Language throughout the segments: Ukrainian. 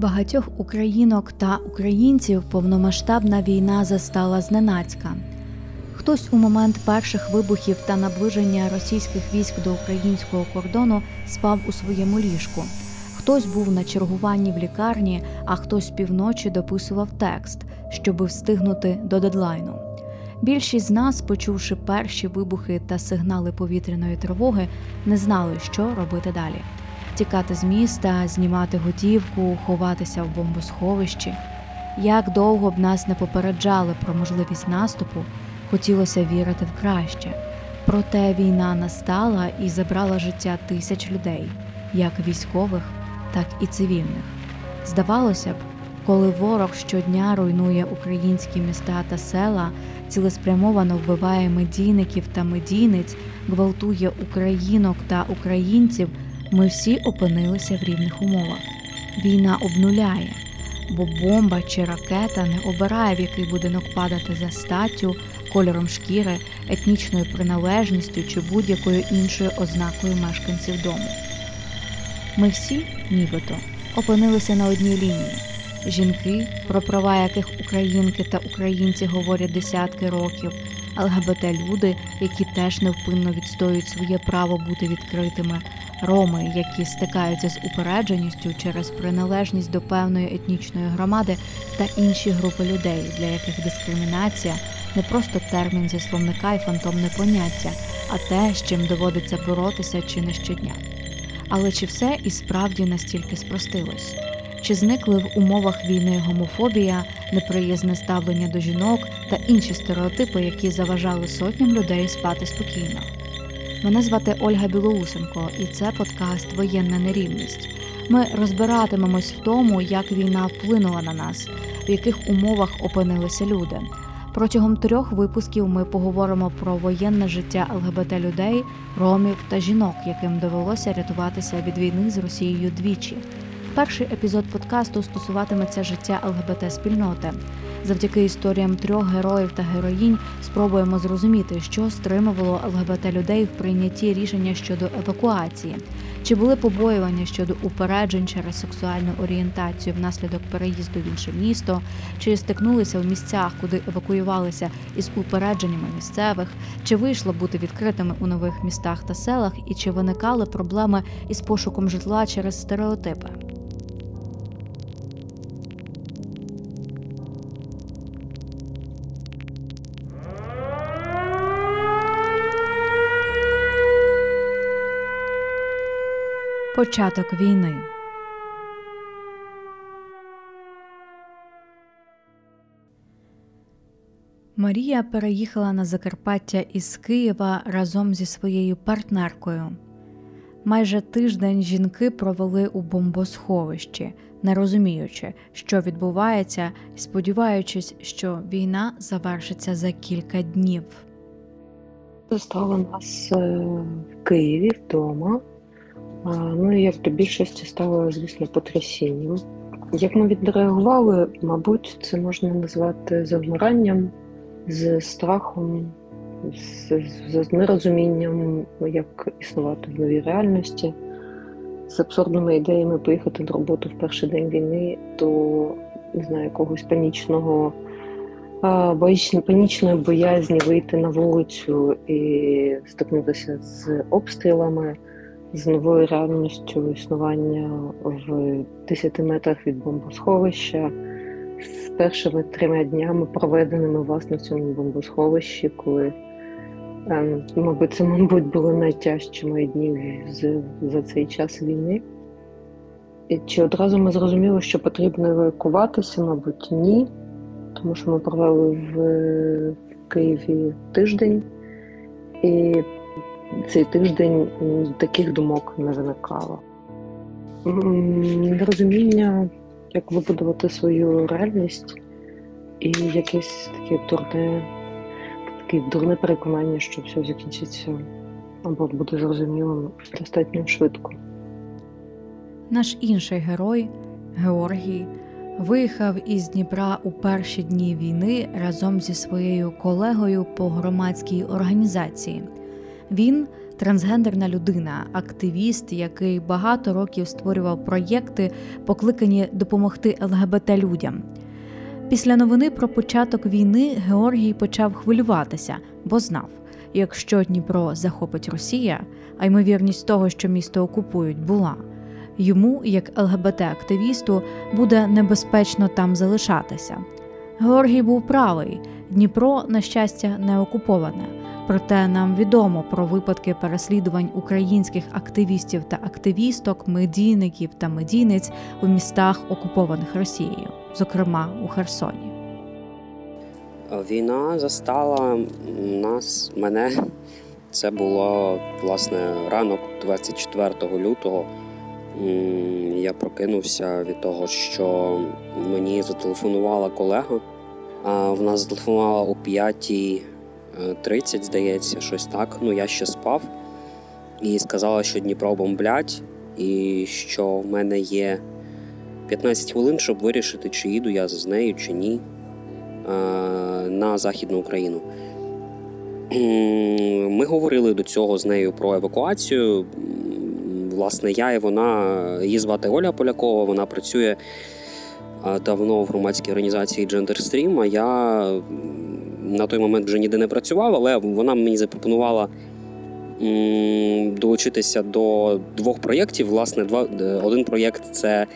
Багатьох українок та українців повномасштабна війна застала зненацька. Хтось у момент перших вибухів та наближення російських військ до українського кордону спав у своєму ліжку. Хтось був на чергуванні в лікарні, а хтось півночі дописував текст, щоби встигнути до дедлайну. Більшість з нас, почувши перші вибухи та сигнали повітряної тривоги, не знали, що робити далі тікати з міста, знімати готівку, ховатися в бомбосховищі. Як довго б нас не попереджали про можливість наступу, хотілося вірити в краще. Проте війна настала і забрала життя тисяч людей, як військових, так і цивільних. Здавалося б, коли ворог щодня руйнує українські міста та села, цілеспрямовано вбиває медійників та медійниць, гвалтує українок та українців ми всі опинилися в рівних умовах. Війна обнуляє, бо бомба чи ракета не обирає, в який будинок падати за статтю, кольором шкіри, етнічною приналежністю чи будь-якою іншою ознакою мешканців дому. Ми всі, нібито, опинилися на одній лінії. Жінки, про права яких українки та українці говорять десятки років, ЛГБТ-люди, які теж невпинно відстоюють своє право бути відкритими, роми, які стикаються з упередженістю через приналежність до певної етнічної громади, та інші групи людей, для яких дискримінація не просто термін зі словника і фантомне поняття, а те, з чим доводиться боротися чи не щодня. Але чи все і справді настільки спростилось? Чи зникли в умовах війни гомофобія, неприязне ставлення до жінок та інші стереотипи, які заважали сотням людей спати спокійно? Мене звати Ольга Білоусенко, і це подкаст Воєнна нерівність. Ми розбиратимемось в тому, як війна вплинула на нас, в яких умовах опинилися люди. Протягом трьох випусків ми поговоримо про воєнне життя ЛГБТ людей, ромів та жінок, яким довелося рятуватися від війни з Росією двічі. Перший епізод подкасту стосуватиметься життя ЛГБТ спільноти. Завдяки історіям трьох героїв та героїнь спробуємо зрозуміти, що стримувало ЛГБТ людей в прийнятті рішення щодо евакуації, чи були побоювання щодо упереджень через сексуальну орієнтацію внаслідок переїзду в інше місто, чи стикнулися в місцях, куди евакуювалися із упередженнями місцевих, чи вийшло бути відкритими у нових містах та селах, і чи виникали проблеми із пошуком житла через стереотипи. Початок війни. Марія переїхала на Закарпаття із Києва разом зі своєю партнеркою. Майже тиждень жінки провели у бомбосховищі, не розуміючи, що відбувається, сподіваючись, що війна завершиться за кілька днів. Застала нас е, в Києві вдома. Ну і як до більшості стало, звісно, потрясінням. Як ми відреагували, мабуть, це можна назвати завмиранням з страхом, з, з нерозумінням, як існувати в новій реальності, з абсурдними ідеями поїхати на роботу в перший день війни до не знаю, якогось панічного, панічної боязні вийти на вулицю і стикнутися з обстрілами з новою реальністю існування в 10 метрах від бомбосховища, з першими трьома днями, проведеними власне в цьому бомбосховищі, коли, ем, мабуть, це, мабуть, були найтяжчі мої дні за цей час війни. І Чи одразу ми зрозуміли, що потрібно евакуватися, мабуть, ні, тому що ми провели в Києві тиждень. І цей тиждень таких думок не виникало. Нерозуміння, як вибудувати свою реальність, і якесь таке дурне, таке дурне переконання, що все закінчиться або буде зрозумілим достатньо швидко. Наш інший герой Георгій виїхав із Дніпра у перші дні війни разом зі своєю колегою по громадській організації. Він трансгендерна людина, активіст, який багато років створював проєкти, покликані допомогти ЛГБТ людям. Після новини про початок війни Георгій почав хвилюватися, бо знав, якщо Дніпро захопить Росія, а ймовірність того, що місто окупують, була. Йому, як ЛГБТ-активісту, буде небезпечно там залишатися. Георгій був правий. Дніпро, на щастя, не окуповане. Проте нам відомо про випадки переслідувань українських активістів та активісток, медійників та медійниць у містах, окупованих Росією, зокрема у Херсоні. Війна застала нас, мене. Це було власне ранок 24 лютого. Я прокинувся від того, що мені зателефонувала колега. Вона зателефонувала о 5.30, здається, щось так. Ну, я ще спав. І сказала, що Дніпро бомблять, і що в мене є 15 хвилин, щоб вирішити, чи їду я з нею, чи ні е, на Західну Україну. Ми говорили до цього з нею про евакуацію. Власне, я і вона, її звати Оля Полякова, вона працює е, давно в громадській організації Genderstream, а я на той момент вже ніде не працював, але вона мені запропонувала долучитися до двох проєктів. Власне, два, один проєкт це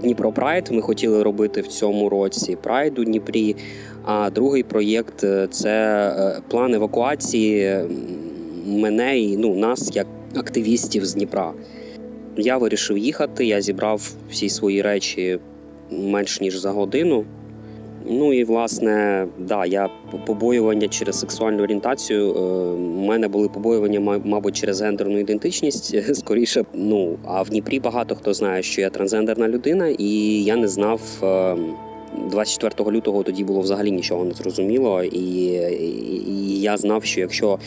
Дніпро Прайд. Ми хотіли робити в цьому році Прайд у Дніпрі. А другий проєкт е, це е, план евакуації мене і ну, нас як активістів з Дніпра. Я вирішив їхати, я зібрав всі свої речі менш ніж за годину. Ну і власне, да, я побоювання через сексуальну орієнтацію. е, У мене були побоювання, мабуть, через гендерну ідентичність. Скоріше, ну а в Дніпрі багато хто знає, що я трансгендерна людина, і я не знав. е, 24 лютого тоді було взагалі нічого не зрозуміло, і, і, я знав, що якщо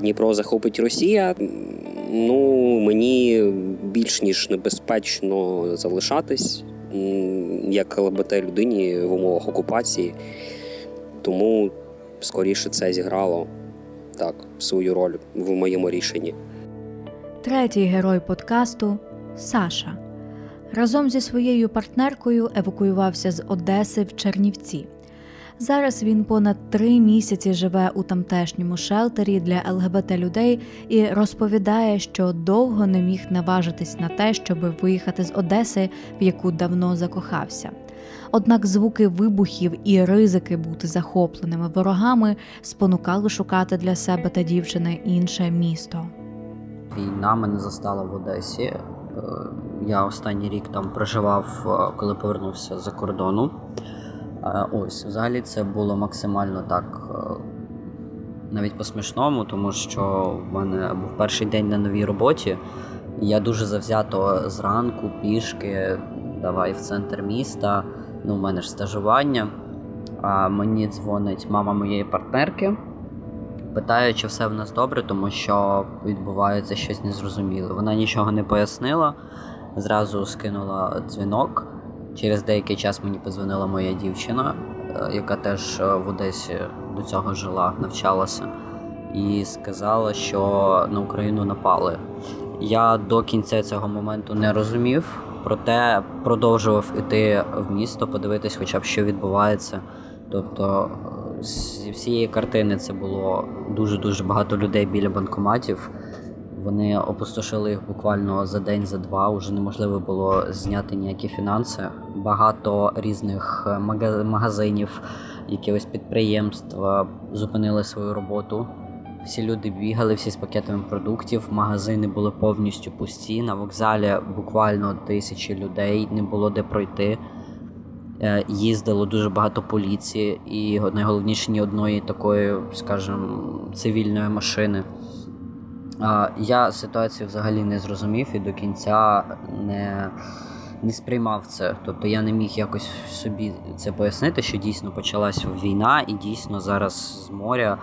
Дніпро захопить Росія, ну мені більш ніж небезпечно залишатись як ЛБТ людині в умовах окупації. Тому скоріше це зіграло так свою роль в моєму рішенні. Третій герой подкасту Саша. Разом зі своєю партнеркою евакуювався з Одеси в Чернівці. Зараз він понад три місяці живе у тамтешньому шелтері для ЛГБТ людей і розповідає, що довго не міг наважитись на те, щоб виїхати з Одеси, в яку давно закохався. Однак звуки вибухів і ризики бути захопленими ворогами спонукали шукати для себе та дівчини інше місто. Війна мене застала в Одесі. Е, Я останній рік там проживав, е, коли повернувся з-за кордону. Е, Ось, взагалі це було максимально так е, навіть по-смішному, тому що в мене був перший день на новій роботі. Я дуже завзято зранку, пішки, давай в центр міста. Ну, у мене ж стажування. А мені дзвонить мама моєї партнерки. Питаю, чи все в нас добре, тому що відбувається щось незрозуміле. Вона нічого не пояснила, зразу скинула дзвінок. Через деякий час мені подзвонила моя дівчина, е, яка теж е, в Одесі до цього жила, навчалася, і сказала, що на Україну напали. Я до кінця цього моменту не розумів, проте продовжував іти в місто, подивитись, хоча б що відбувається. Тобто е, з всієї картини це було дуже-дуже багато людей біля банкоматів. Вони опустошили їх буквально за день, за два. Уже неможливо було зняти ніякі фінанси. Багато різних е, магазинів, якихось підприємств е, зупинили свою роботу. Всі люди бігали, всі з пакетами продуктів. Магазини були повністю пусті. На вокзалі буквально тисячі людей, не було де пройти. Е, Їздило дуже багато поліції, і найголовніше ні одної такої, скажімо, цивільної машини. Я ситуацію взагалі не зрозумів і до кінця не, не сприймав це. Тобто я не міг якось собі це пояснити, що дійсно почалась війна, і дійсно зараз з моря,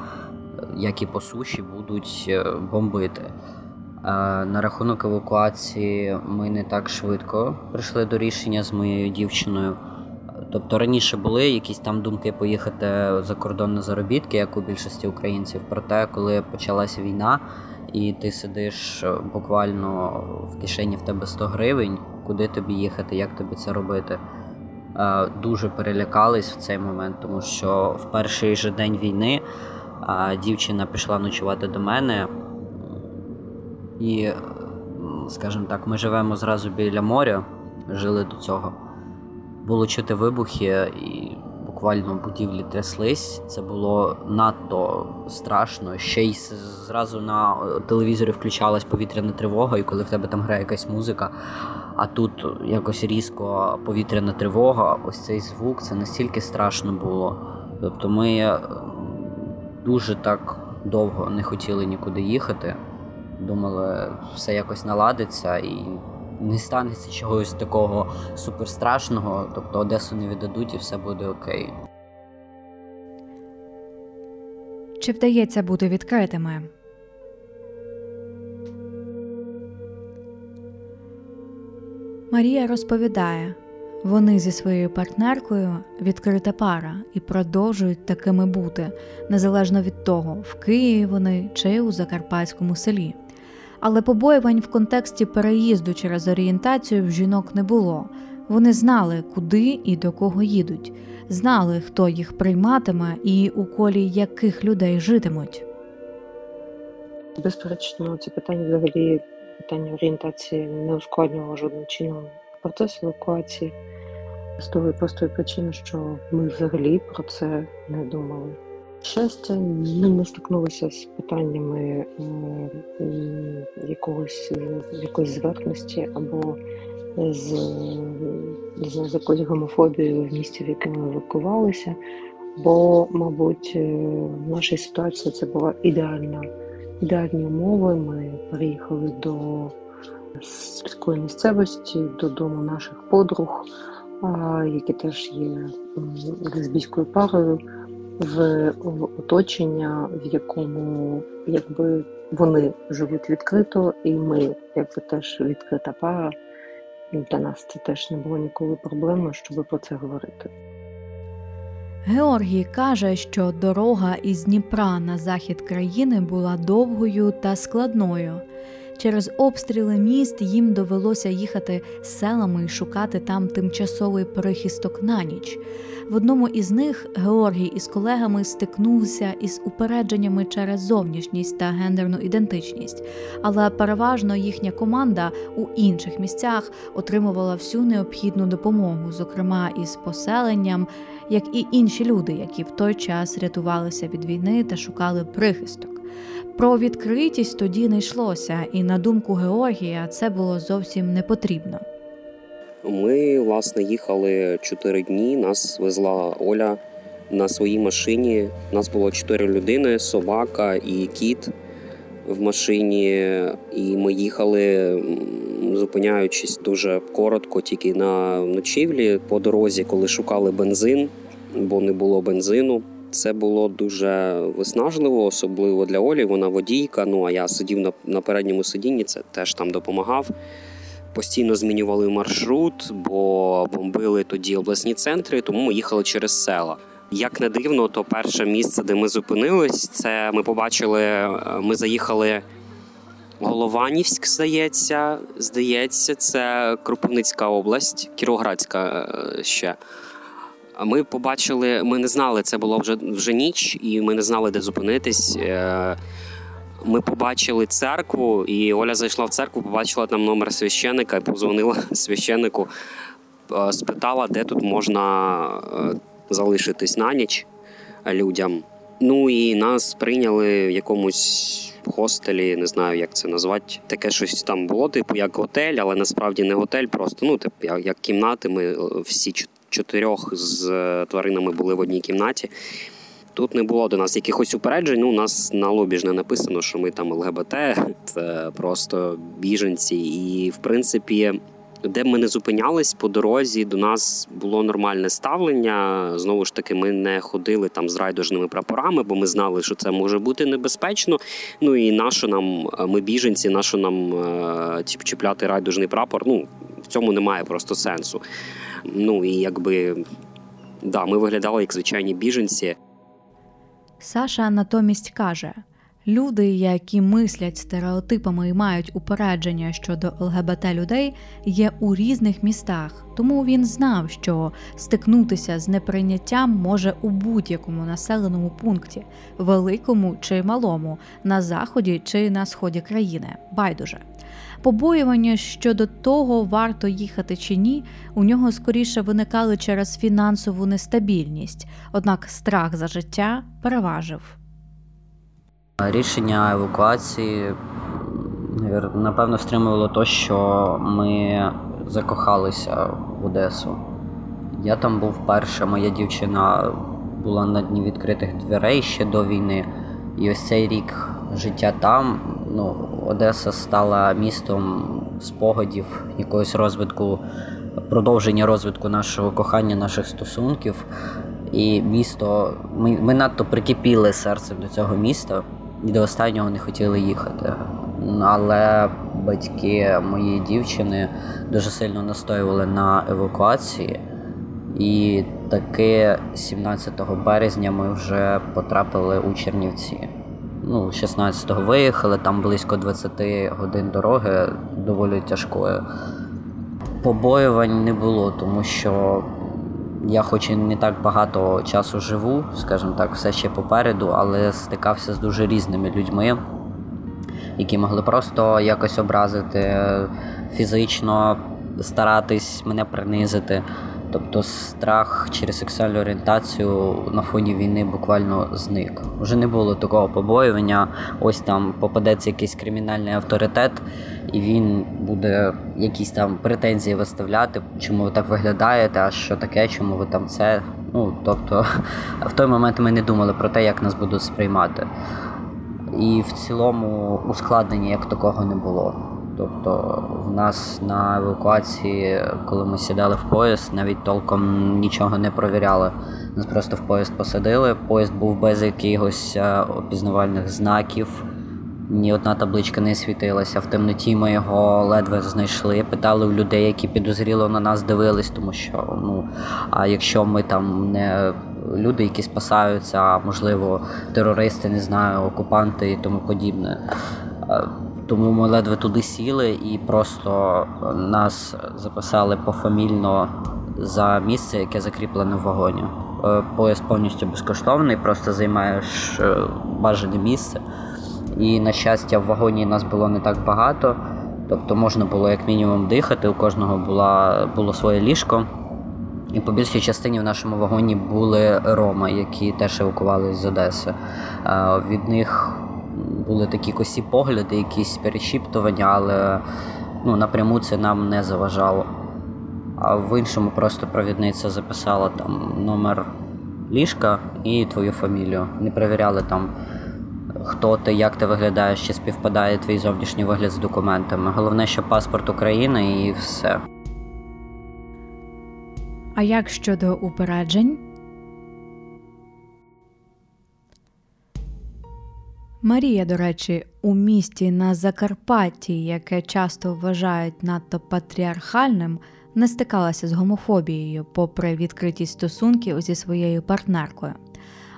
е, як і по суші, будуть е, бомбити. Е, На рахунок евакуації ми не так швидко прийшли до рішення з моєю дівчиною. Тобто раніше були якісь там думки поїхати за кордон на заробітки, як у більшості українців. Проте, коли почалася війна, і ти сидиш е, буквально в кишені в тебе 100 гривень, куди тобі їхати, як тобі це робити. Е, Дуже перелякались в цей момент, тому що в перший же день війни е, дівчина пішла ночувати до мене. І, скажімо так, ми живемо зразу біля моря, жили до цього. Було чути вибухи, і буквально будівлі тряслись. Це було надто страшно. Ще й зразу на телевізорі включалась повітряна тривога, і коли в тебе там грає якась музика, а тут якось різко повітряна тривога, ось цей звук, це настільки страшно було. Тобто ми е, дуже так довго не хотіли нікуди їхати. Думали, все якось наладиться і не станеться чогось такого суперстрашного, тобто Одесу не віддадуть і все буде окей. Чи вдається бути відкритими? Марія розповідає, вони зі своєю партнеркою відкрита пара і продовжують такими бути, незалежно від того, в Києві вони чи у закарпатському селі. Але побоювань в контексті переїзду через орієнтацію в жінок не було. Вони знали, куди і до кого їдуть, знали, хто їх прийматиме і у колі яких людей житимуть. Безперечно, це питання взагалі питання орієнтації не ускладнювало жодним чином процес евакуації з того простої причини, що ми взагалі про це не думали. Щастя, ми не стикнулися з питаннями е, якогось е, якоїсь зверхності або з, не знаю, з якоюсь гомофобією в місті, в якому ми евакувалися. Бо, мабуть, е, в нашій ситуації це була ідеальна ідеальні умови. Ми приїхали до сільської місцевості, додому наших подруг, які теж є лесбійською парою, в, оточення, в якому якби вони живуть відкрито, і ми, якби теж відкрита пара. Для нас це теж не було ніколи проблемою, щоб про це говорити. Георгій каже, що дорога із Дніпра на захід країни була довгою та складною. Через обстріли міст їм довелося їхати селами і шукати там тимчасовий прихисток на ніч. В одному із них Георгій із колегами стикнувся із упередженнями через зовнішність та гендерну ідентичність, але переважно їхня команда у інших місцях отримувала всю необхідну допомогу, зокрема із поселенням, як і інші люди, які в той час рятувалися від війни та шукали прихисток. Про відкритість тоді не йшлося, і на думку Георгія, це було зовсім не потрібно. Ми, власне, їхали 4 дні. Нас везла Оля на своїй машині. Нас було 4 людини, собака і кіт в машині. І ми їхали, зупиняючись дуже коротко, тільки на ночівлі по дорозі, коли шукали бензин, бо не було бензину. Це було дуже виснажливо, особливо для Олі. Вона водійка. Ну а я сидів на, на передньому сидінні, це теж там допомагав. Постійно змінювали маршрут, бо бомбили тоді обласні центри, тому ми їхали через села. Як не дивно, то перше місце, де ми зупинились, це ми побачили. е, Ми заїхали Голованівськ, здається. Здається, це Кропивницька область, Кіровоградська е, ще. Ми побачили, ми не знали, це було вже вже ніч, і ми не знали, де зупинитись. Е, Ми побачили церкву, і Оля зайшла в церкву, побачила там номер священика і позвонила священнику, е, спитала, де тут можна е, залишитись на ніч людям. Ну і нас прийняли в якомусь хостелі, не знаю, як це назвати. Таке щось там було, типу, як готель, але насправді не готель, просто ну, типу, як, кімнати. Ми всі чотирьох з е, тваринами були в одній кімнаті. Тут не було до нас якихось упереджень. Ну, у нас на лобі ж не написано, що ми там ЛГБТ, це просто біженці. І в принципі, де б ми не зупинялись по дорозі, до нас було нормальне ставлення. Знову ж таки, ми не ходили там з райдужними прапорами, бо ми знали, що це може бути небезпечно. Ну і нащо нам, е, ми біженці, нащо нам е, чіпляти райдужний прапор? Ну, в цьому немає просто сенсу. Ну і якби да, ми виглядали як звичайні біженці. Саша натомість каже: Люди, які мислять стереотипами і мають упередження щодо ЛГБТ людей, є у різних містах, тому він знав, що стикнутися з неприйняттям може у будь-якому населеному пункті, великому чи малому, на заході чи на сході країни. Байдуже. Побоювання щодо того, варто їхати чи ні, у нього скоріше виникали через фінансову нестабільність, однак страх за життя переважив. Рішення евакуації напевно стримувало те, що ми закохалися в Одесу. Я там був перше, моя дівчина була на дні відкритих дверей ще до війни. І ось цей рік життя там, ну, Одеса стала містом спогадів, якогось розвитку, продовження розвитку нашого кохання, наших стосунків. І місто, ми, ми надто прикипіли серцем до цього міста і до останнього не хотіли їхати. Але батьки моєї дівчини дуже сильно настоювали на евакуації. І таки 17 березня ми вже потрапили у Чернівці. Ну, 16-го виїхали, там близько 20 годин дороги, доволі тяжкої. Побоювань не було, тому що я хоч і не так багато часу живу, скажімо так, все ще попереду, але стикався з дуже різними людьми, які могли просто якось образити фізично, старатись мене принизити. Тобто страх через сексуальну орієнтацію на фоні війни буквально зник. Вже не було такого побоювання. Ось там попадеться якийсь кримінальний авторитет, і він буде якісь там претензії виставляти, чому ви так виглядаєте, а що таке, чому ви там це. Ну тобто, в той момент ми не думали про те, як нас будуть сприймати. І в цілому ускладнення як такого не було. Тобто в нас на евакуації, коли ми сідали в поїзд, навіть толком нічого не провіряли. Нас просто в поїзд посадили. Поїзд був без якихось е, опізнавальних знаків. Ні одна табличка не світилася. В темноті ми його ледве знайшли. Питали у людей, які підозріло на нас дивились, тому що ну а якщо ми там не люди, які спасаються, а можливо терористи, не знаю, окупанти і тому подібне. Е, Тому ми ледве туди сіли і просто нас записали пофамільно за місце, яке закріплене в вагоні. Е, Поїзд повністю безкоштовний, просто займаєш е, бажане місце. І, на щастя, в вагоні нас було не так багато, тобто можна було як мінімум дихати, у кожного була, було своє ліжко. І по більшій частині в нашому вагоні були роми, які теж евакувалися з Одеси. Е, Від них були такі косі погляди, якісь перешіптування, але ну, напряму це нам не заважало. А в іншому просто провідниця записала там номер ліжка і твою фамілію. Не перевіряли там, хто ти, як ти виглядаєш, чи співпадає твій зовнішній вигляд з документами. Головне, що паспорт України і все. А як щодо упереджень? Марія, до речі, у місті на Закарпатті, яке часто вважають надто патріархальним, не стикалася з гомофобією, попри відкритість стосунків зі своєю партнеркою.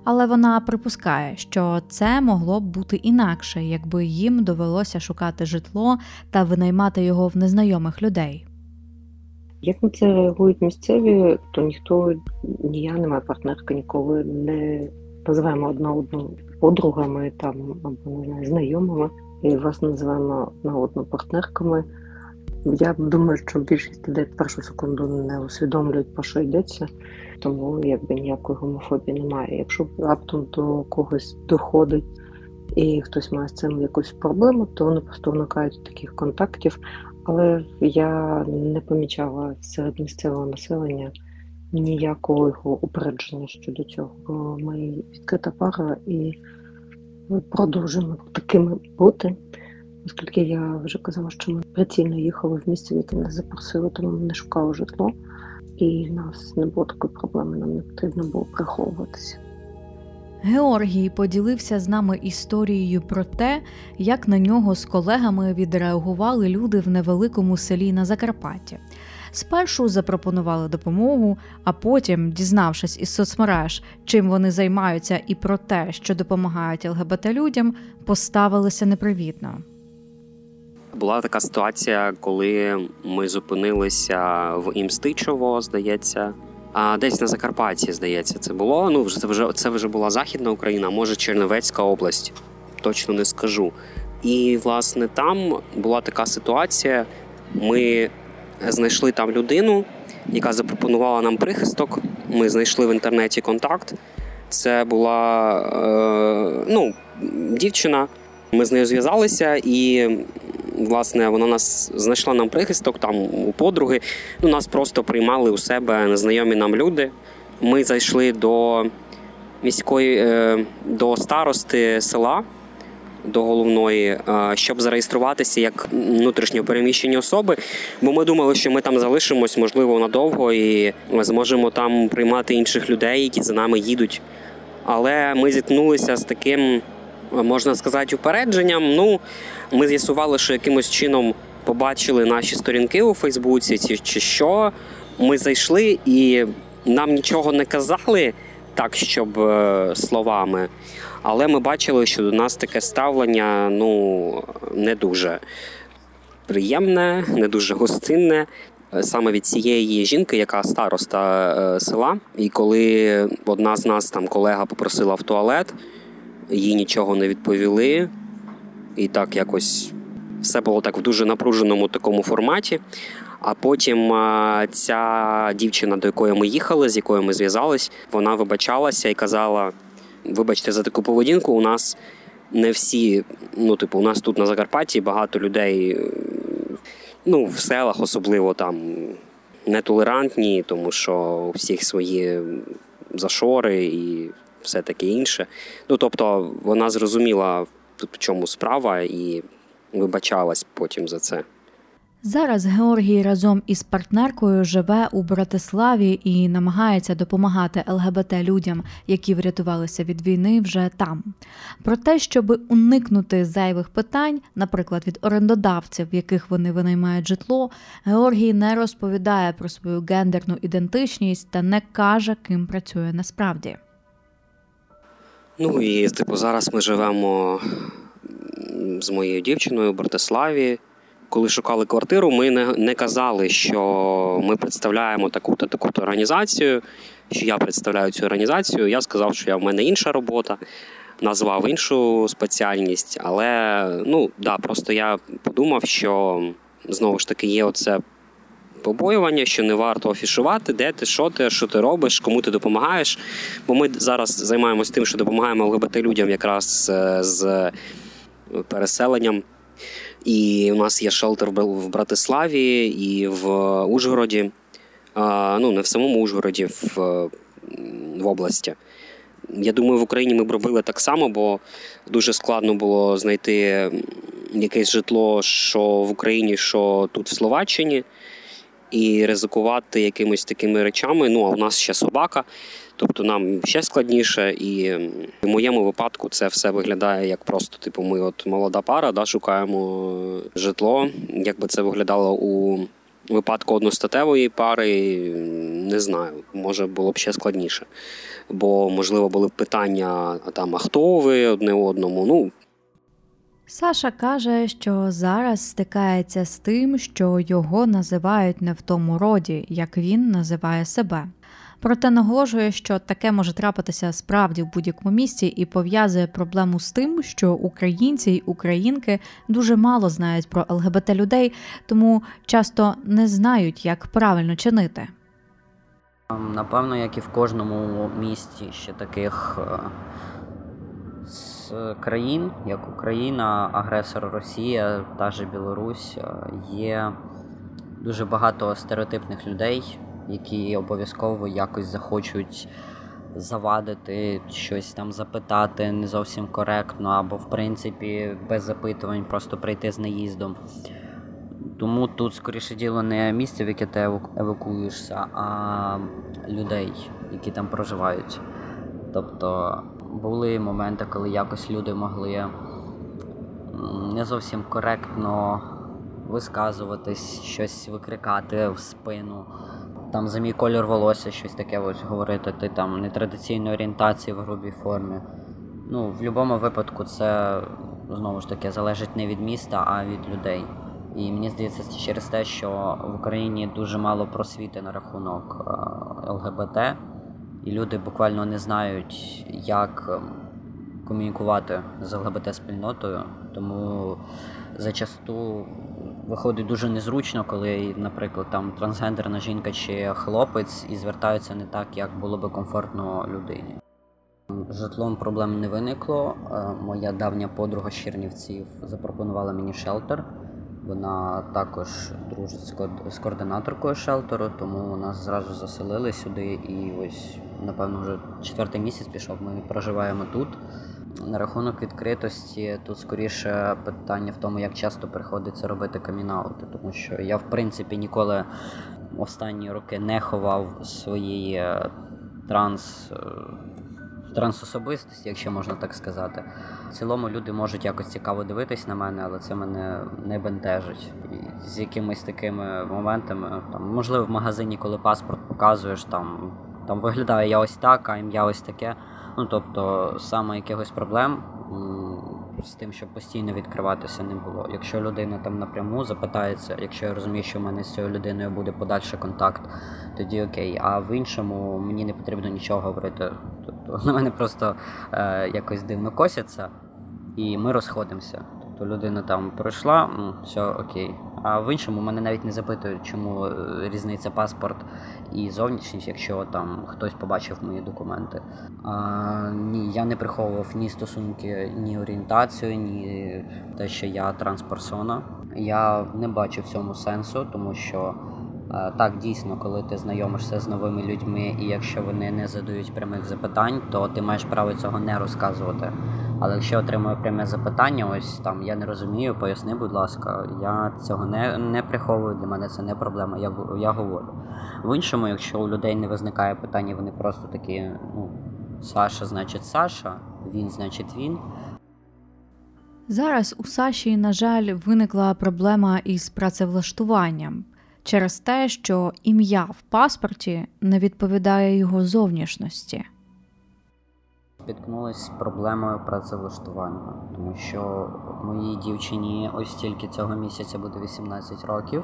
Але вона припускає, що це могло б бути інакше, якби їм довелося шукати житло та винаймати його в незнайомих людей. Як на це реагують місцеві, то ніхто, ні я, не моя партнерка ніколи не називаємо одна одну подругами там або не знаю, знайомими, і вас називаємо одна одну партнерками. Я думаю, що більшість людей першу секунду не усвідомлюють, про що йдеться, тому якби ніякої гомофобії немає. Якщо раптом до когось доходить і хтось має з цим якусь проблему, то вони просто уникають таких контактів. Але я не помічала серед місцевого населення ніякого упередження щодо цього. Бо ми відкрита пара і продовжуємо такими бути. Оскільки я вже казала, що ми прицільно їхали в місце, яке нас запросили, тому ми не шукали житло, і в нас не було такої проблеми, нам не потрібно було приховуватися. Георгій поділився з нами історією про те, як на нього з колегами відреагували люди в невеликому селі на Закарпатті. Спершу запропонували допомогу, а потім, дізнавшись із соцмереж, чим вони займаються, і про те, що допомагають ЛГБТ людям, поставилися непривітно. Була така ситуація, коли ми зупинилися в Імстичово, здається. А десь на Закарпатті, здається, це було. Ну, вже це вже це вже була Західна Україна, може Чернівецька область. Точно не скажу. І власне там була така ситуація. Ми знайшли там людину, яка запропонувала нам прихисток. Ми знайшли в інтернеті контакт. Це була е, ну, дівчина. Ми з нею зв'язалися, і власне вона нас знайшла нам прихисток там у подруги. Ну, нас просто приймали у себе незнайомі нам люди. Ми зайшли до міської е, до старости села. До головної, е, щоб зареєструватися як внутрішньо переміщені особи, бо ми думали, що ми там залишимось, можливо, надовго і зможемо там приймати інших людей, які за нами їдуть. Але ми зіткнулися з таким, можна сказати, упередженням. Ну, ми з'ясували, що якимось чином побачили наші сторінки у Фейсбуці, чи, чи що. Ми зайшли і нам нічого не казали так, щоб е, словами. Але ми бачили, що до нас таке ставлення ну, не дуже приємне, не дуже гостинне. е, Саме від цієї жінки, яка староста е, села. І коли одна з нас, там колега, попросила в туалет, їй нічого не відповіли. І так якось все було так в дуже напруженому такому форматі. А потім ця дівчина, до якої ми їхали, з якою ми зв'язались, вона вибачалася і казала: вибачте за таку поведінку, у нас не всі, ну, типу, у нас тут на Закарпатті багато людей, ну, в селах особливо там нетолерантні, тому що у всіх свої зашори і все таке інше. Ну, тобто, вона зрозуміла, в чому справа, і вибачалась потім за це. Зараз Георгій разом із партнеркою живе у Братиславі і намагається допомагати ЛГБТ людям, які врятувалися від війни вже там. Про те, щоб уникнути зайвих питань, наприклад, від орендодавців, в яких вони винаймають житло, Георгій не розповідає про свою гендерну ідентичність та не каже, ким працює насправді. Ну і типу, зараз ми живемо з моєю дівчиною в Братиславі. Коли шукали квартиру, ми не, не казали, що ми представляємо таку-то таку-то організацію, що я представляю цю організацію. Я сказав, що я в мене інша робота, назвав іншу спеціальність. Але ну да, просто я подумав, що знову ж таки є оце побоювання, що не варто афішувати, де ти, що ти, що ти робиш, кому ти допомагаєш. Бо ми зараз займаємося тим, що допомагаємо ЛГБТ людям якраз е, з переселенням. І у нас є шелтер в Братиславі і в Ужгороді. Ну, не в самому Ужгороді, в, в області. Я думаю, в Україні ми б робили так само, бо дуже складно було знайти якесь житло, що в Україні, що тут в Словаччині, і ризикувати якимись такими речами. Ну, а у нас ще собака, тобто нам ще складніше. І в моєму випадку це все виглядає як просто, типу, ми от молода пара, да, шукаємо житло. Як би це виглядало у випадку одностатевої пари, не знаю, може було б ще складніше. Бо, можливо, були б питання, там, а хто ви одне одному. Ну, Саша каже, що зараз стикається з тим, що його називають не в тому роді, як він називає себе. Проте наголошує, що таке може трапитися справді в будь-якому місці і пов'язує проблему з тим, що українці й українки дуже мало знають про ЛГБТ людей, тому часто не знають, як правильно чинити. Ем, Напевно, як і в кожному місті ще таких е, з країн, як Україна, агресор Росія, та же Білорусь, е, є дуже багато стереотипних людей, які обов'язково якось захочуть завадити, щось там запитати не зовсім коректно, або в принципі без запитувань просто прийти з наїздом. Тому тут, скоріше діло, не місце, в яке ти евакуюєшся, а людей, які там проживають. Тобто були моменти, коли якось люди могли не зовсім коректно висказуватись, щось викрикати в спину. Там за мій колір волосся щось таке ось говорити, ти там нетрадиційної орієнтації в грубій формі. Ну, в будь-якому випадку це знову ж таки залежить не від міста, а від людей. І мені здається, це через те, що в Україні дуже мало просвіти на рахунок е, ЛГБТ, і люди буквально не знають, як ем, комунікувати з ЛГБТ-спільнотою. Тому зачасту виходить дуже незручно, коли, наприклад, там трансгендерна жінка чи хлопець і звертаються не так, як було би комфортно людині. Житлом проблем не виникло. Е, Моя давня подруга з Чернівців запропонувала мені шелтер. Вона також дружить з координаторкою шелтеру, тому нас зразу заселили сюди. І ось, напевно, вже четвертий місяць пішов. Ми проживаємо тут. На рахунок відкритості, тут скоріше питання в тому, як часто приходиться робити камінаути, тому що я, в принципі, ніколи останні роки не ховав своєї е, транс. Трансособистості, якщо можна так сказати. В цілому люди можуть якось цікаво дивитись на мене, але це мене не бентежить. І з якимись такими моментами, там, можливо, в магазині, коли паспорт показуєш, там, там виглядає я ось так, а ім'я ось таке. Ну тобто, саме якихось проблем з тим, щоб постійно відкриватися, не було. Якщо людина там напряму запитається, якщо я розумію, що в мене з цією людиною буде подальший контакт, тоді окей. А в іншому мені не потрібно нічого говорити. Тобто на мене просто е, якось дивно косяться, і ми розходимося. Тобто людина там пройшла, м, все окей. А в іншому мене навіть не запитують, чому е, різниця паспорт і зовнішність, якщо там хтось побачив мої документи. А, ні, я не приховував ні стосунки, ні орієнтацію, ні те, що я трансперсона. Я не бачу в цьому сенсу, тому що так дійсно, коли ти знайомишся з новими людьми, і якщо вони не задають прямих запитань, то ти маєш право цього не розказувати. Але якщо отримую пряме запитання, ось там я не розумію, поясни, будь ласка, я цього не, не приховую, для мене це не проблема, я, я говорю. В іншому, якщо у людей не виникає питання, вони просто такі, ну, Саша, значить Саша, він, значить він. Зараз у Саші, на жаль, виникла проблема із працевлаштуванням через те, що ім'я в паспорті не відповідає його зовнішності. Спіткнулася з проблемою працевлаштування, тому що моїй дівчині ось тільки цього місяця буде 18 років,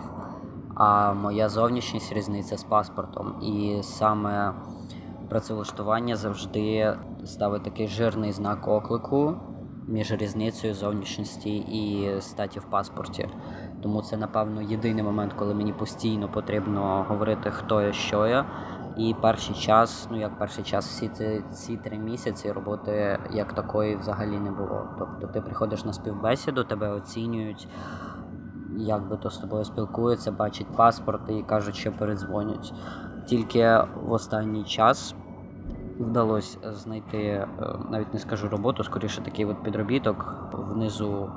а моя зовнішність різниця з паспортом. І саме працевлаштування завжди ставить такий жирний знак оклику між різницею зовнішності і статі в паспорті. Тому це, напевно, єдиний момент, коли мені постійно потрібно говорити, хто я, що я. І перший час, ну як перший час, всі ці, ці три місяці роботи як такої взагалі не було. Тобто ти приходиш на співбесіду, тебе оцінюють, як би то з тобою спілкуються, бачать паспорт і кажуть, що передзвонять. Тільки в останній час вдалося знайти, е, навіть не скажу роботу, скоріше такий от підробіток внизу,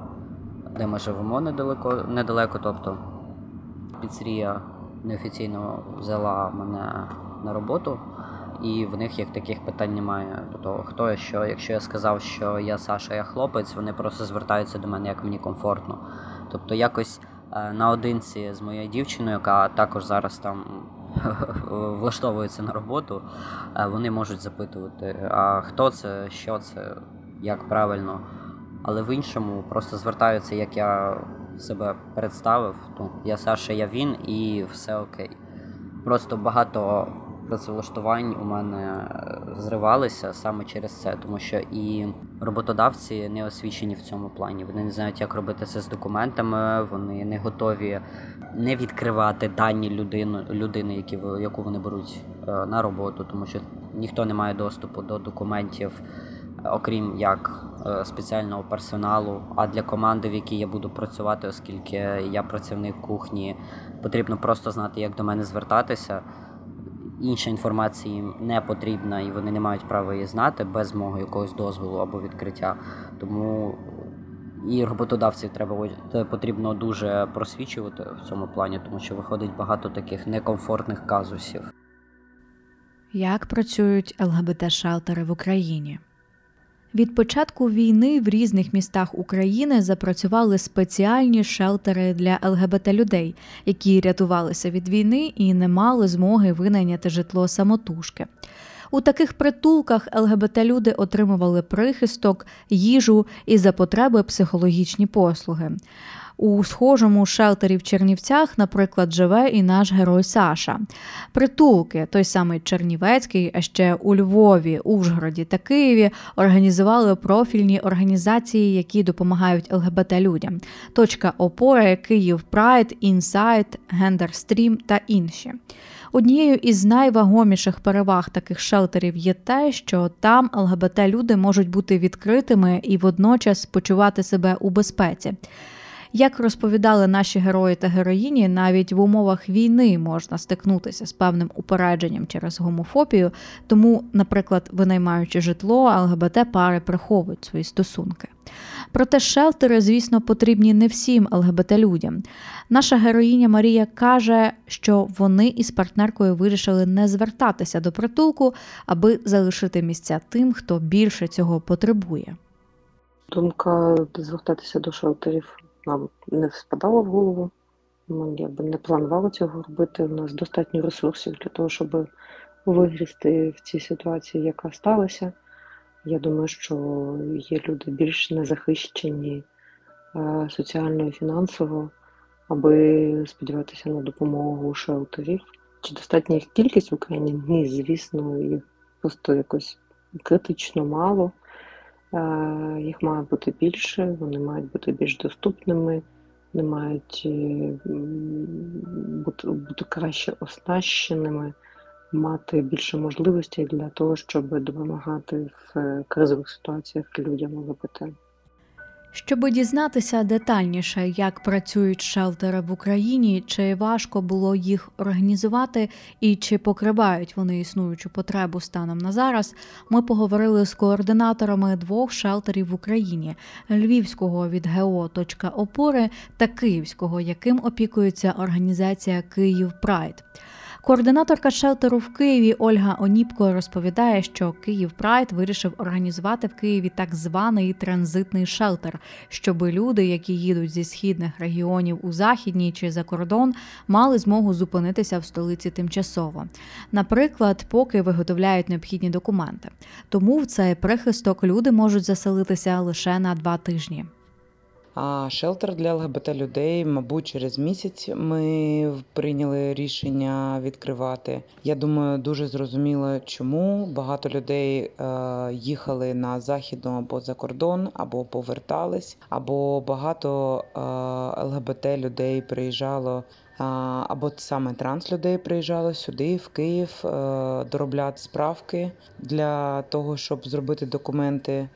де ми живемо недалеко, недалеко тобто піцерія неофіційно взяла мене на роботу, і в них як таких питань немає. Тобто, хто я що, якщо я сказав, що я Саша, я хлопець, вони просто звертаються до мене як мені комфортно. Тобто, якось е, наодинці з моєю дівчиною, яка також зараз там влаштовується на роботу, е, вони можуть запитувати, а хто це, що це, як правильно. Але в іншому просто звертаються, як я себе представив. Ну, я Саша, я він, і все окей. Просто багато працевлаштувань у мене е, зривалися саме через це, тому що і роботодавці не освічені в цьому плані. Вони не знають, як робити це з документами, вони не готові не відкривати дані людини, людини які, яку вони беруть е, на роботу, тому що ніхто не має доступу до документів окрім як е, спеціального персоналу. А для команди, в якій я буду працювати, оскільки я працівник кухні, потрібно просто знати, як до мене звертатися. Інша інформація їм не потрібна, і вони не мають права її знати без мого якогось дозволу або відкриття. Тому і роботодавців треба потрібно дуже просвічувати в цьому плані, тому що виходить багато таких некомфортних казусів. Як працюють ЛГБТ-шелтери в Україні? Від початку війни в різних містах України запрацювали спеціальні шелтери для ЛГБТ людей, які рятувалися від війни і не мали змоги винайняти житло самотужки. У таких притулках ЛГБТ люди отримували прихисток, їжу і за потреби психологічні послуги. У схожому шелтері в Чернівцях, наприклад, живе і наш герой Саша. Притулки, той самий Чернівецький, а ще у Львові, Ужгороді та Києві організували профільні організації, які допомагають ЛГБТ людям. Точка опори, Київ Прайд, Інсайт, Genderstream та інші. Однією із найвагоміших переваг таких шелтерів є те, що там ЛГБТ люди можуть бути відкритими і водночас почувати себе у безпеці. Як розповідали наші герої та героїні, навіть в умовах війни можна стикнутися з певним упередженням через гомофобію, тому, наприклад, винаймаючи житло, ЛГБТ пари приховують свої стосунки. Проте шелтери, звісно, потрібні не всім ЛГБТ людям. Наша героїня Марія каже, що вони із партнеркою вирішили не звертатися до притулку, аби залишити місця тим, хто більше цього потребує. Думка звертатися до шелтерів нам не спадала в голову. Ми якби не планували цього робити. У нас достатньо ресурсів для того, щоб вигрісти в цій ситуації, яка сталася. Я думаю, що є люди більш незахищені е, соціально і фінансово, аби сподіватися на допомогу шелтерів. Чи достатня їх кількість в Україні? Ні, звісно, їх просто якось критично мало. Е, Їх має бути більше, вони мають бути більш доступними, вони мають е, бути, бути краще оснащеними, мати більше можливостей для того, щоб допомагати в е, кризових ситуаціях людям ЛГБТ. Щоби дізнатися детальніше, як працюють шелтери в Україні, чи важко було їх організувати і чи покривають вони існуючу потребу станом на зараз, ми поговорили з координаторами двох шелтерів в Україні: львівського від ГО.опори та київського, яким опікується організація Київ Прайд. Координаторка шелтеру в Києві Ольга Оніпко розповідає, що Київ Прайд вирішив організувати в Києві так званий транзитний шелтер, щоб люди, які їдуть зі східних регіонів у західні чи за кордон, мали змогу зупинитися в столиці тимчасово. Наприклад, поки виготовляють необхідні документи. Тому в цей прихисток люди можуть заселитися лише на два тижні. А шелтер для ЛГБТ людей, мабуть, через місяць ми прийняли рішення відкривати. Я думаю, дуже зрозуміло, чому багато людей е, їхали на західну або за кордон, або повертались, або багато е, ЛГБТ людей приїжджало. Або саме транс людей приїжджало сюди, в Київ, е, доробляти справки для того, щоб зробити документи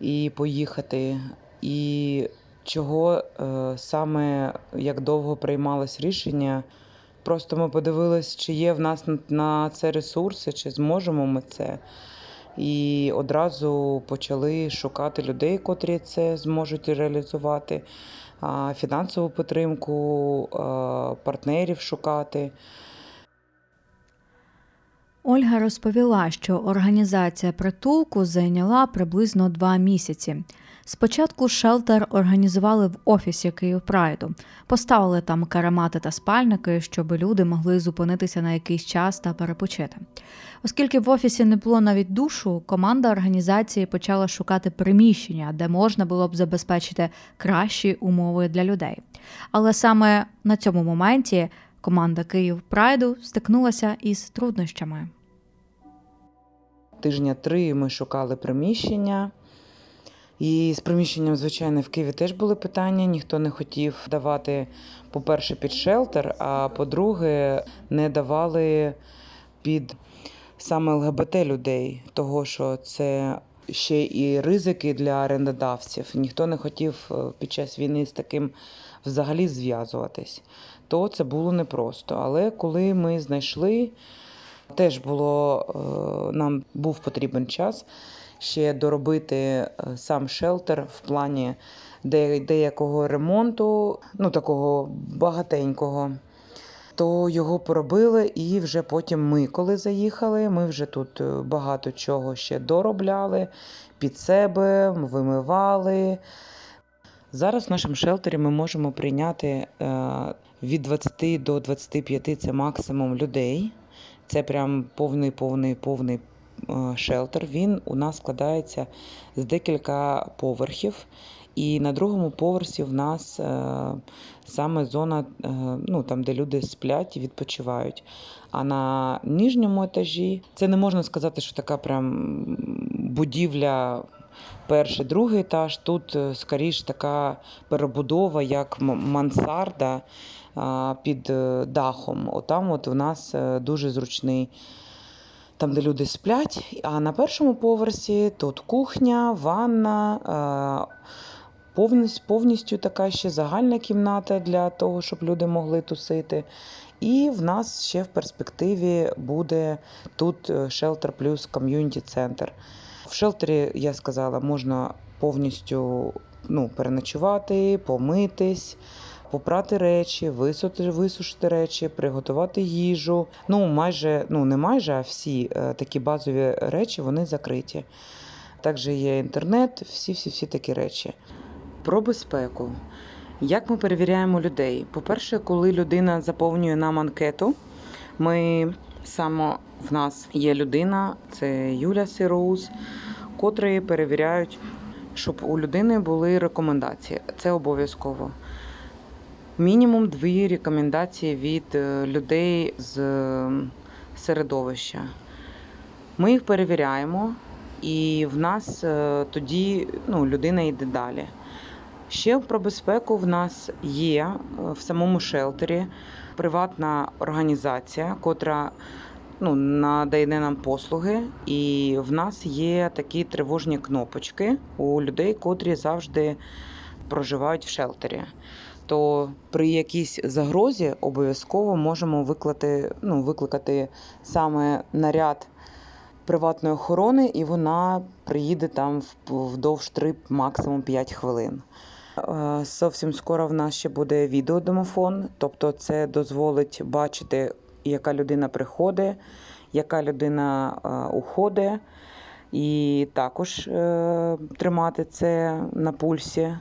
і поїхати. І чого е, саме як довго приймалось рішення. Просто ми подивились, чи є в нас на- на це ресурси, чи зможемо ми це. І одразу почали шукати людей, котрі це зможуть реалізувати, фінансову підтримку, партнерів шукати. Ольга розповіла, що організація притулку зайняла приблизно два місяці. Спочатку шелтер організували в офісі Київпрайду, поставили там каремати та спальники, щоб люди могли зупинитися на якийсь час та перепочити. Оскільки в офісі не було навіть душу, команда організації почала шукати приміщення, де можна було б забезпечити кращі умови для людей. Але саме на цьому моменті команда Київ Прайду стикнулася із труднощами. Тижня три ми шукали приміщення. І з приміщенням, звичайно, в Києві теж були питання. Ніхто не хотів давати, по-перше, під шелтер, а по-друге, не давали під саме ЛГБТ людей, того що це ще і ризики для орендодавців. Ніхто не хотів е, під час війни з таким взагалі зв'язуватись. То це було непросто. Але коли ми знайшли, теж було е, нам був потрібен час ще доробити е, сам шелтер в плані деякого ремонту, ну такого багатенького. то його поробили, і вже потім ми, коли заїхали, ми вже тут е, багато чого ще доробляли під себе, вимивали. Зараз в нашому шелтері ми можемо прийняти е, від 20 до 25 це максимум людей. Це прям повний, повний, повний шелтер. Він у нас складається з декілька поверхів. І на другому поверсі в нас е, саме зона, е, ну, там, де люди сплять і відпочивають. А на нижньому етажі це не можна сказати, що така прям будівля. Перший, другий етаж, тут е, скоріш така перебудова, як мансарда під е, дахом. Отам от у нас е, дуже зручний, там, де люди сплять. А на першому поверсі тут кухня, ванна, е, повністю, така ще загальна кімната для того, щоб люди могли тусити. І в нас ще в перспективі буде тут Shelter плюс ком'юніті центр. В шелтері, я сказала, можна повністю ну, переночувати, помитись, попрати речі, висушити, висушити речі, приготувати їжу. Ну, майже, ну не майже, а всі е, такі базові речі вони закриті. Також є інтернет, всі-всі-всі такі речі. Про безпеку. Як ми перевіряємо людей? По-перше, коли людина заповнює нам анкету, ми саме в нас є людина, це Юля Сироус, котрі перевіряють, щоб у людини були рекомендації. Це обов'язково. Мінімум дві рекомендації від е, людей з середовища. Ми їх перевіряємо, і в нас е, тоді ну, людина йде далі. Ще про безпеку в нас є е, в самому шелтері приватна організація, котра ну, надає нам послуги, і в нас є такі тривожні кнопочки у людей, котрі завжди проживають в шелтері. То при якійсь загрозі обов'язково можемо викликати, ну, викликати саме наряд приватної охорони, і вона приїде там вдовж 3, максимум 5 хвилин. Е, Зовсім скоро в нас ще буде відеодомофон, тобто це дозволить бачити, яка людина приходить, яка людина е, уходить, і також е, тримати це на пульсі.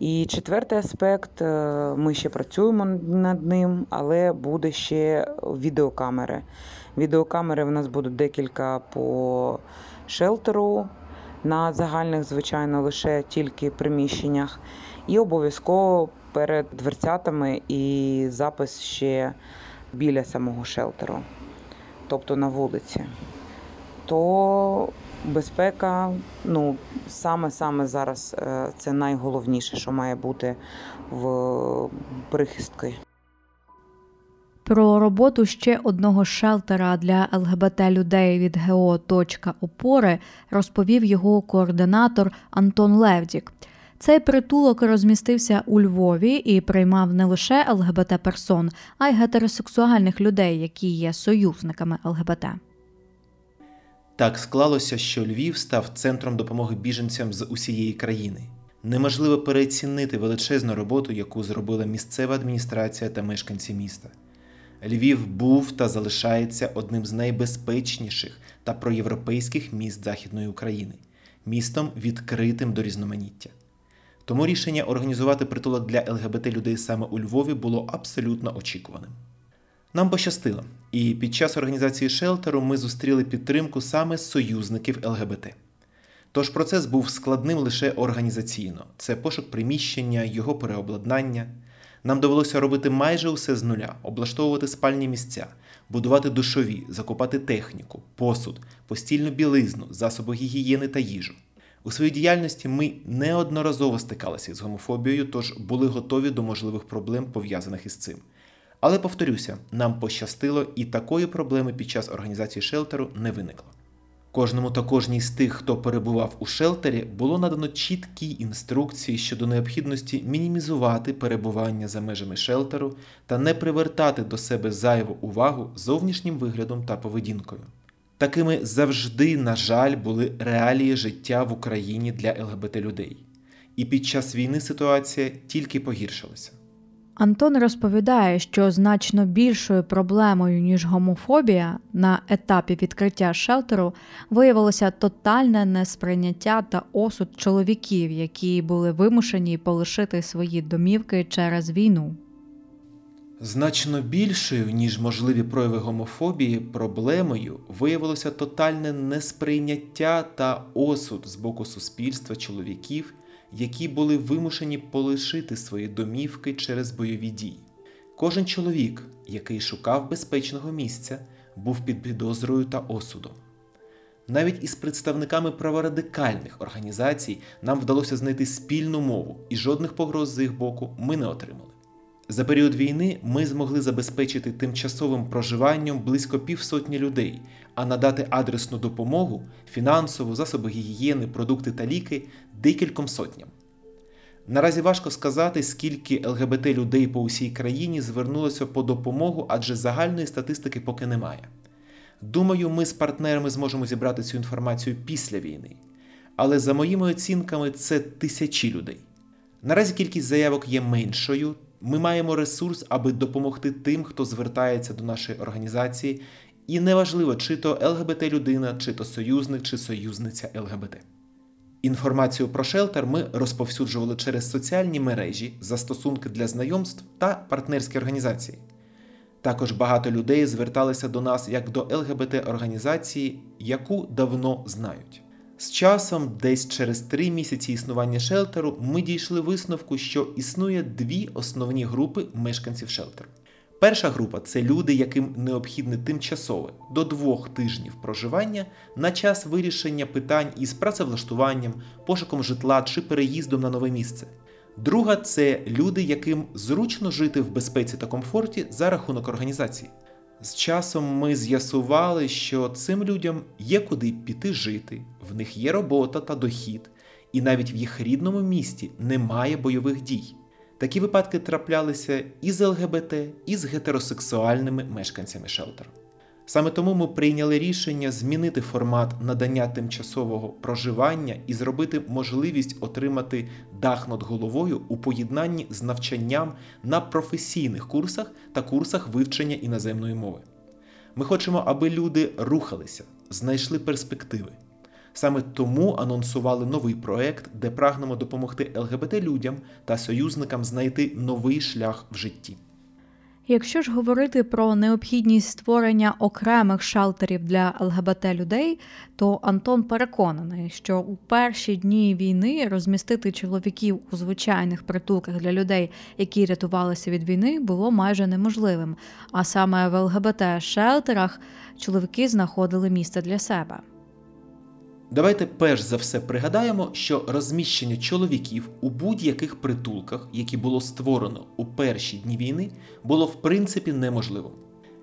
І четвертий аспект, е, ми ще працюємо над ним, але буде ще відеокамери. Відеокамери в нас будуть декілька по шелтеру на загальних, звичайно, лише тільки приміщеннях. І обов'язково перед дверцятами і запис ще біля самого шелтеру, тобто на вулиці. То безпека, ну, саме-саме зараз е, це найголовніше, що має бути в прихистки. Про роботу ще одного шелтера для ЛГБТ людей від ГО «Точка опори розповів його координатор Антон Левдік. Цей притулок розмістився у Львові і приймав не лише ЛГБТ персон, а й гетеросексуальних людей, які є союзниками ЛГБТ. Так склалося, що Львів став центром допомоги біженцям з усієї країни. Неможливо переоцінити величезну роботу, яку зробила місцева адміністрація та мешканці міста. Львів був та залишається одним з найбезпечніших та проєвропейських міст Західної України, містом відкритим до різноманіття. Тому рішення організувати притулок для ЛГБТ людей саме у Львові було абсолютно очікуваним. Нам пощастило, і під час організації шелтеру ми зустріли підтримку саме союзників ЛГБТ. Тож процес був складним лише організаційно: це пошук приміщення, його переобладнання. Нам довелося робити майже усе з нуля, облаштовувати спальні місця, будувати душові, закупати техніку, посуд, постільну білизну, засоби гігієни та їжу. У своїй діяльності ми неодноразово стикалися з гомофобією, тож були готові до можливих проблем, пов'язаних із цим. Але повторюся, нам пощастило, і такої проблеми під час організації шелтеру не виникло. Кожному та кожній з тих, хто перебував у шелтері, було надано чіткі інструкції щодо необхідності мінімізувати перебування за межами шелтеру та не привертати до себе зайву увагу зовнішнім виглядом та поведінкою. Такими завжди, на жаль, були реалії життя в Україні для ЛГБТ людей. І під час війни ситуація тільки погіршилася. Антон розповідає, що значно більшою проблемою, ніж гомофобія, на етапі відкриття шелтеру виявилося тотальне несприйняття та осуд чоловіків, які були вимушені полишити свої домівки через війну. Значно більшою, ніж можливі прояви гомофобії, проблемою виявилося тотальне несприйняття та осуд з боку суспільства чоловіків, які були вимушені полишити свої домівки через бойові дії. Кожен чоловік, який шукав безпечного місця, був під підозрою та осудом. Навіть із представниками праворадикальних організацій нам вдалося знайти спільну мову, і жодних погроз з їх боку ми не отримали. За період війни ми змогли забезпечити тимчасовим проживанням близько півсотні людей, а надати адресну допомогу, фінансову, засоби гігієни, продукти та ліки декільком сотням. Наразі важко сказати, скільки ЛГБТ людей по усій країні звернулося по допомогу, адже загальної статистики поки немає. Думаю, ми з партнерами зможемо зібрати цю інформацію після війни. Але за моїми оцінками, це тисячі людей. Наразі кількість заявок є меншою. Ми маємо ресурс, аби допомогти тим, хто звертається до нашої організації, і неважливо, чи то ЛГБТ людина, чи то союзник, чи союзниця ЛГБТ. Інформацію про шелтер ми розповсюджували через соціальні мережі, застосунки для знайомств та партнерські організації. Також багато людей зверталися до нас як до ЛГБТ-організації, яку давно знають. З часом, десь через три місяці існування шелтеру, ми дійшли висновку, що існує дві основні групи мешканців шелтеру. Перша група це люди, яким необхідне тимчасове до двох тижнів проживання на час вирішення питань із працевлаштуванням, пошуком житла чи переїздом на нове місце. Друга це люди, яким зручно жити в безпеці та комфорті за рахунок організації. З часом ми з'ясували, що цим людям є куди піти жити, в них є робота та дохід, і навіть в їх рідному місті немає бойових дій. Такі випадки траплялися і з ЛГБТ, і з гетеросексуальними мешканцями шелтеру. Саме тому ми прийняли рішення змінити формат надання тимчасового проживання і зробити можливість отримати дах над головою у поєднанні з навчанням на професійних курсах та курсах вивчення іноземної мови. Ми хочемо, аби люди рухалися, знайшли перспективи. Саме тому анонсували новий проект, де прагнемо допомогти ЛГБТ людям та союзникам знайти новий шлях в житті. Якщо ж говорити про необхідність створення окремих шелтерів для ЛГБТ людей, то Антон переконаний, що у перші дні війни розмістити чоловіків у звичайних притулках для людей, які рятувалися від війни, було майже неможливим. А саме в ЛГБТ шелтерах чоловіки знаходили місце для себе. Давайте перш за все пригадаємо, що розміщення чоловіків у будь-яких притулках, які було створено у перші дні війни, було в принципі неможливим.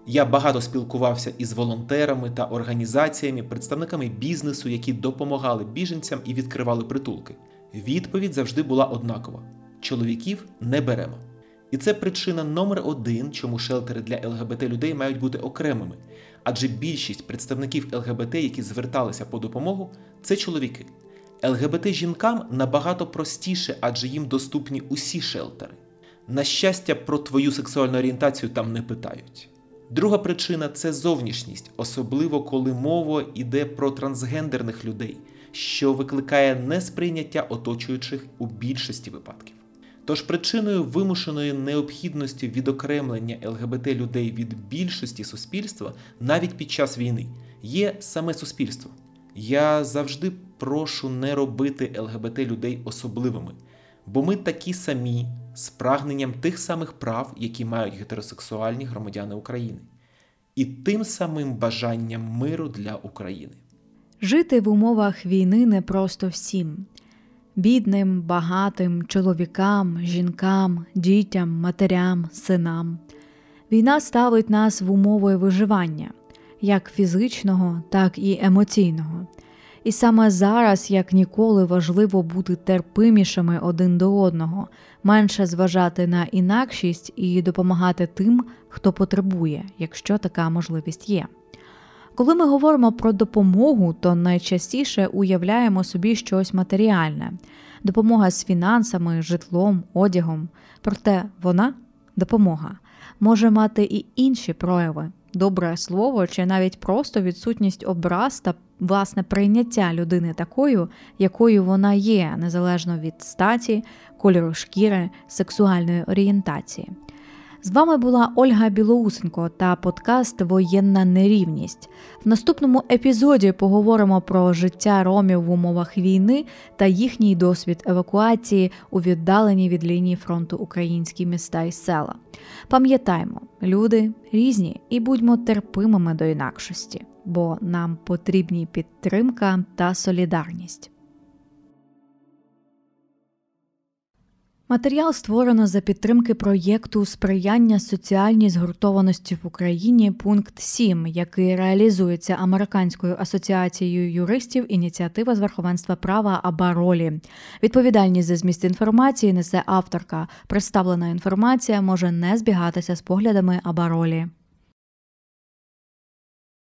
Я багато спілкувався із волонтерами та організаціями, представниками бізнесу, які допомагали біженцям і відкривали притулки. Відповідь завжди була однакова: чоловіків не беремо. І це причина номер один, чому шелтери для ЛГБТ людей мають бути окремими. Адже більшість представників ЛГБТ, які зверталися по допомогу, це чоловіки. ЛГБТ жінкам набагато простіше, адже їм доступні усі шелтери. На щастя, про твою сексуальну орієнтацію там не питають. Друга причина це зовнішність, особливо коли мова йде про трансгендерних людей, що викликає несприйняття оточуючих у більшості випадків. Тож причиною вимушеної необхідності відокремлення ЛГБТ людей від більшості суспільства навіть під час війни є саме суспільство. Я завжди прошу не робити ЛГБТ людей особливими, бо ми такі самі з прагненням тих самих прав, які мають гетеросексуальні громадяни України, і тим самим бажанням миру для України. Жити в умовах війни не просто всім. Бідним, багатим, чоловікам, жінкам, дітям, матерям, синам. Війна ставить нас в умови виживання, як фізичного, так і емоційного. І саме зараз, як ніколи, важливо бути терпимішими один до одного, менше зважати на інакшість і допомагати тим, хто потребує, якщо така можливість є. Коли ми говоримо про допомогу, то найчастіше уявляємо собі щось матеріальне допомога з фінансами, житлом, одягом. Проте вона Допомога може мати і інші прояви добре слово чи навіть просто відсутність образ та власне прийняття людини такою, якою вона є, незалежно від статі, кольору шкіри, сексуальної орієнтації. З вами була Ольга Білоусенко та подкаст Воєнна нерівність. В наступному епізоді поговоримо про життя ромів в умовах війни та їхній досвід евакуації у віддалені від лінії фронту українські міста і села. Пам'ятаймо, люди різні і будьмо терпимими до інакшості, бо нам потрібні підтримка та солідарність. Матеріал створено за підтримки проєкту сприяння соціальній згуртованості в Україні пункт 7, який реалізується Американською асоціацією юристів ініціатива з верховенства права Абаролі. Відповідальність за зміст інформації несе авторка. Представлена інформація може не збігатися з поглядами Абаролі.